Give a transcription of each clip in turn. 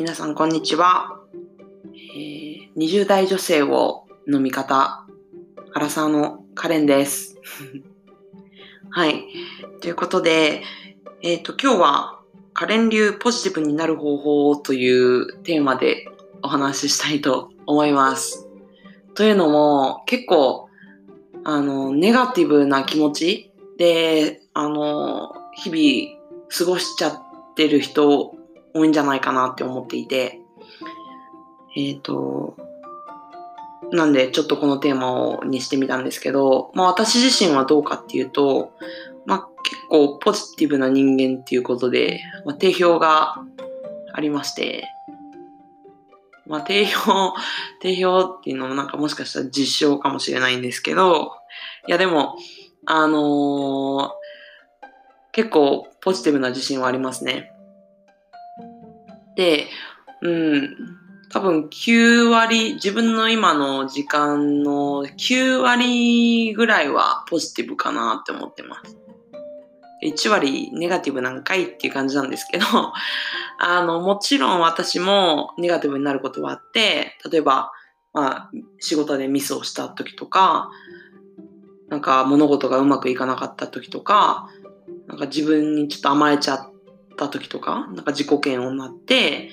皆さんこんにちは、えー、20代女性を飲み方アラサーのカレンです。はい。ということで、えっ、ー、と今日はカレン流ポジティブになる方法というテーマでお話ししたいと思います。というのも結構あのネガティブな気持ちであの日々過ごしちゃってる人多いんじゃないかなって思っていて、えっ、ー、と、なんでちょっとこのテーマをにしてみたんですけど、まあ私自身はどうかっていうと、まあ結構ポジティブな人間っていうことで、まあ、定評がありまして、まあ定評、定評っていうのもなんかもしかしたら実証かもしれないんですけど、いやでも、あのー、結構ポジティブな自信はありますね。で、うん、多分9割、自分の今の時間の9割ぐらいはポジティブかなって思ってます。1割ネガティブなんかいっていう感じなんですけど、あの、もちろん私もネガティブになることはあって、例えば、まあ、仕事でミスをした時とか、なんか物事がうまくいかなかった時とか、なんか自分にちょっと甘えちゃっった時とか、なんか自己嫌悪になって、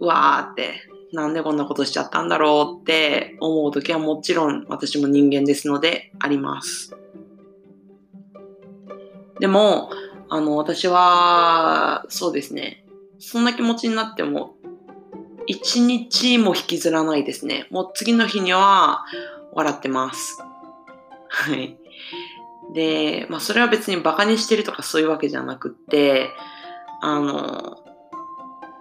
うわーって、なんでこんなことしちゃったんだろうって思う時はもちろん私も人間ですのであります。でも、あの、私は、そうですね。そんな気持ちになっても、一日も引きずらないですね。もう次の日には笑ってます。はい。で、まあそれは別にバカにしてるとかそういうわけじゃなくって、あの、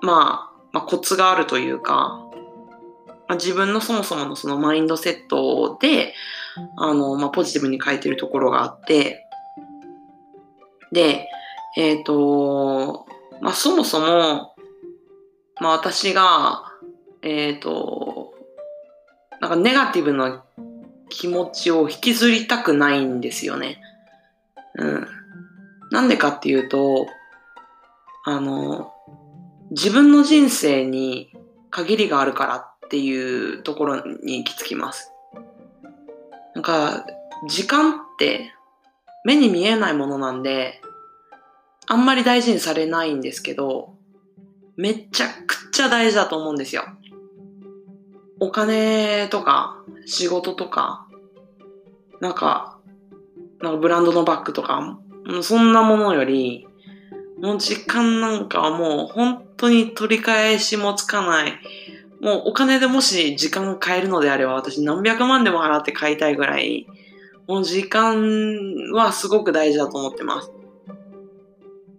まあ、まあ、コツがあるというか、まあ、自分のそもそものそのマインドセットで、あの、まあ、ポジティブに書いてるところがあって、で、えっ、ー、と、まあ、そもそも、まあ、私が、えっ、ー、と、なんかネガティブな気持ちを引きずりたくないんですよね。うん。なんでかっていうと、あの、自分の人生に限りがあるからっていうところに行き着きます。なんか、時間って目に見えないものなんで、あんまり大事にされないんですけど、めちゃくちゃ大事だと思うんですよ。お金とか仕事とか、なんか、なんかブランドのバッグとか、そんなものより、もう時間なんかはもう本当に取り返しもつかない。もうお金でもし時間を買えるのであれば私何百万でも払って買いたいぐらい、もう時間はすごく大事だと思ってます。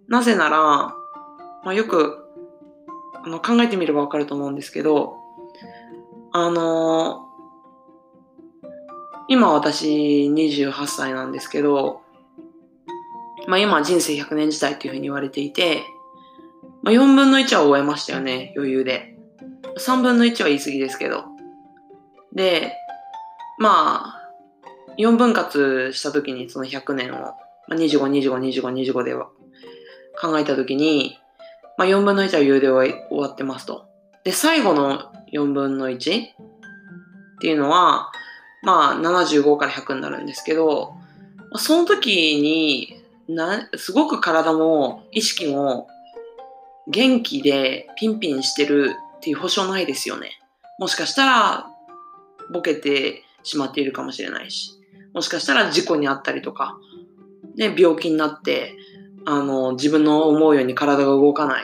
なぜなら、まあ、よくあの考えてみればわかると思うんですけど、あの今私28歳なんですけど、まあ今人生100年時代っていうふうに言われていて、まあ4分の1は終えましたよね、余裕で。3分の1は言い過ぎですけど。で、まあ、4分割した時にその100年を、まあ、25、25、25、25では考えた時に、まあ4分の1は余裕で終わってますと。で、最後の4分の 1? っていうのは、まあ75から100になるんですけど、その時にな、すごく体も意識も元気でピンピンしてるっていう保証ないですよね。もしかしたらボケてしまっているかもしれないし、もしかしたら事故にあったりとか、ね、病気になって、あの、自分の思うように体が動かない。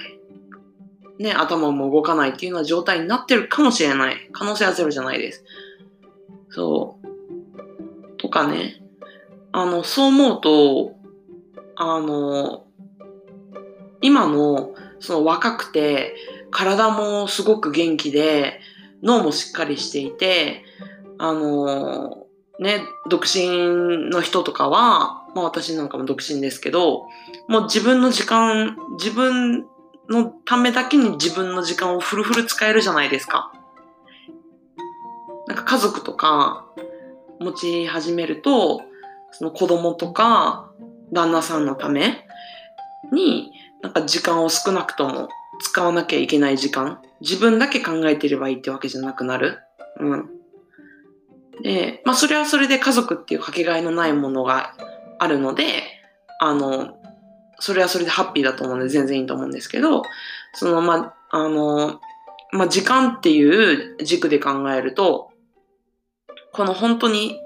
ね、頭も動かないっていうような状態になってるかもしれない。可能性はゼロじゃないです。そう。とかね。あの、そう思うと、あの、今のその若くて、体もすごく元気で、脳もしっかりしていて、あの、ね、独身の人とかは、まあ私なんかも独身ですけど、もう自分の時間、自分のためだけに自分の時間をフルフル使えるじゃないですか。なんか家族とか持ち始めると、その子供とか旦那さんのため？に、なんか時間を少なくとも使わなきゃいけない時間、自分だけ考えてればいいってわけじゃなくなる？うん。で、まあそれはそれで家族っていうかけがえのないものがあるので、あの、それはそれでハッピーだと思うので全然いいと思うんですけど、そのまあ、あの、まあ時間っていう軸で考えると、この本当に、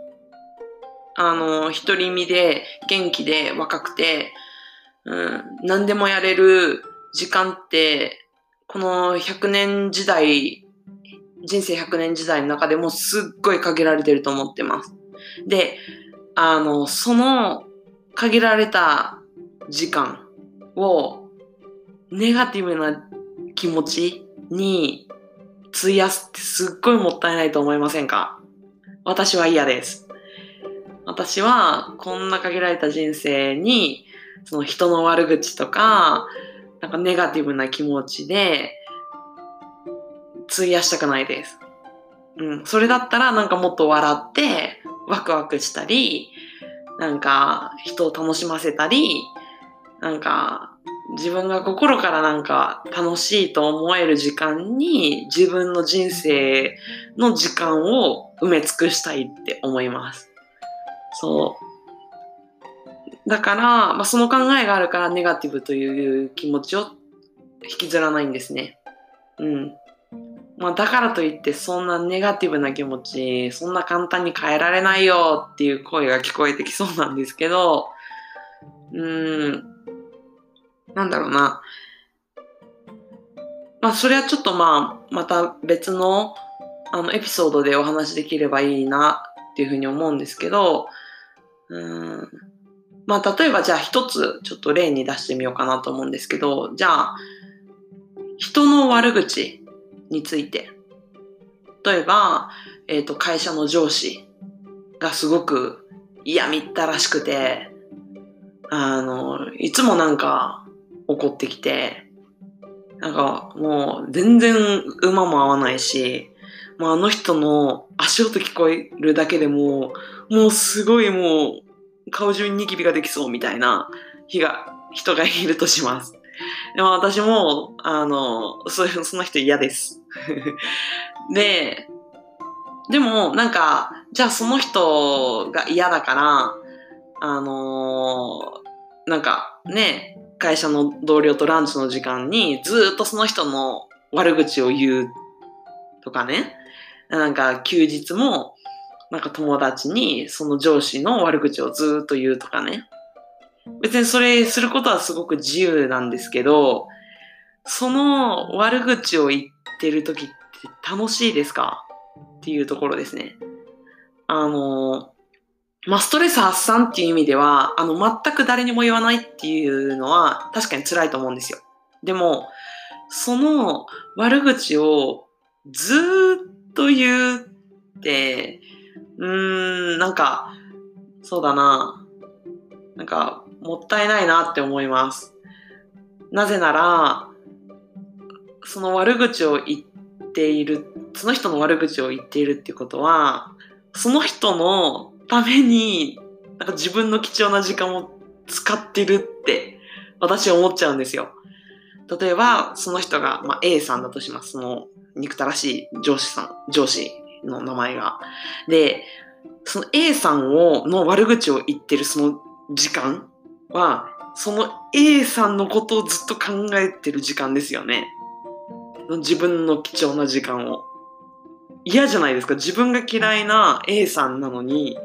あの、独り身で元気で若くて、うん、何でもやれる時間って、この100年時代、人生100年時代の中でもすっごい限られてると思ってます。で、あの、その限られた時間をネガティブな気持ちに費やすってすっごいもったいないと思いませんか？私は嫌です。私はこんな限られた人生にその人の悪口とかなんかネガティブな気持ちで費やしたくないです。うん。それだったらなんかもっと笑ってワクワクしたりなんか人を楽しませたりなんか自分が心からなんか楽しいと思える時間に自分の人生の時間を埋め尽くしたいって思います。そう。だから、まあ、その考えがあるからネガティブという気持ちを引きずらないんですね。うん。まあ、だからといってそんなネガティブな気持ち、そんな簡単に変えられないよっていう声が聞こえてきそうなんですけど、うーん、なんだろうな。まあ、それはちょっとまあ、また別の、あの、エピソードでお話できればいいなっていうふうに思うんですけど、うん。まあ、例えばじゃあ一つちょっと例に出してみようかなと思うんですけど、じゃあ、人の悪口について。例えば、えっ、ー、と、会社の上司がすごく嫌みったらしくて、あの、いつもなんか怒ってきて、なんかもう全然馬も合わないし、もうあの人の足音聞こえるだけでも、もうすごいもう顔中にニキビができそうみたいな日が、人がいるとします。でも私も、あの、そその人嫌です。で、でもなんか、じゃあその人が嫌だから、あのー、なんかね、会社の同僚とランチの時間にずっとその人の悪口を言うとかね。なんか休日もなんか友達にその上司の悪口をずっと言うとかね。別にそれすることはすごく自由なんですけど、その悪口を言ってる時って楽しいですか？っていうところですね。あの、まあ、ストレス発散っていう意味では、あの、全く誰にも言わないっていうのは確かに辛いと思うんですよ。でも、その悪口をずっと言うって、うーん、なんか、そうだな。なんか、もったいないなって思います。なぜなら、その悪口を言っている、その人の悪口を言っているっていうことは、その人のために、なんか自分の貴重な時間を使ってるって私は思っちゃうんですよ。例えば、その人が、まあ、A さんだとします。その憎たらしい上司さん、上司の名前が。で、その A さんを、の悪口を言ってるその時間は、その A さんのことをずっと考えてる時間ですよね。自分の貴重な時間を。嫌じゃないですか。自分が嫌いな A さんなのに、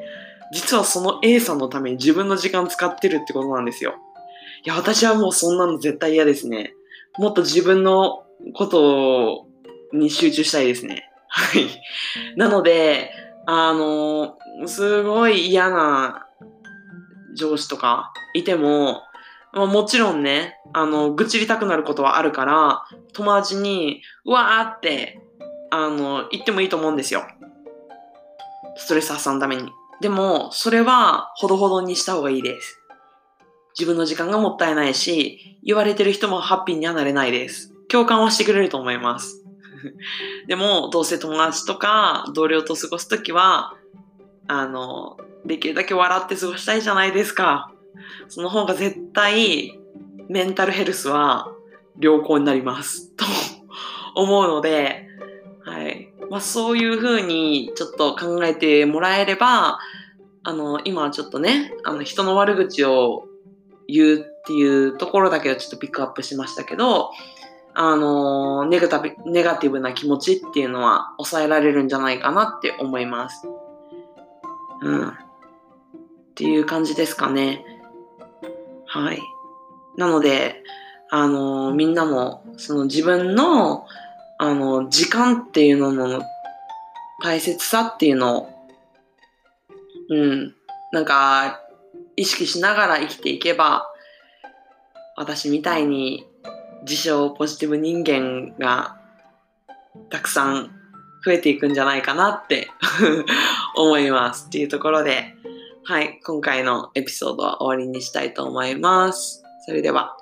実はその A さんのために自分の時間使ってるってことなんですよ。いや、私はもうそんなの絶対嫌ですね。もっと自分のことをに集中したいですね。はい。なので、あの、すごい嫌な上司とかいても、まあ、もちろんね、あの、愚痴りたくなることはあるから、友達に、うわーってあの、言ってもいいと思うんですよ。ストレス発散のために。でも、それは、ほどほどにした方がいいです。自分の時間がもったいないし、言われてる人もハッピーにはなれないです。共感はしてくれると思います。でも、どうせ友達とか同僚と過ごすときは、あの、できるだけ笑って過ごしたいじゃないですか。その方が絶対、メンタルヘルスは良好になります。と思うので、はい。まあそういうふうにちょっと考えてもらえれば、あの、今はちょっとね、あの、人の悪口を言うっていうところだけをちょっとピックアップしましたけど、あの、ネガタビネガティブな気持ちっていうのは抑えられるんじゃないかなって思います。うん。っていう感じですかね。はい。なので、あの、みんなも、その自分の、あの、時間っていうのの大切さっていうのを、うん、なんか、意識しながら生きていけば、私みたいに自称ポジティブ人間がたくさん増えていくんじゃないかなって 思います。っていうところで、はい、今回のエピソードは終わりにしたいと思います。それでは。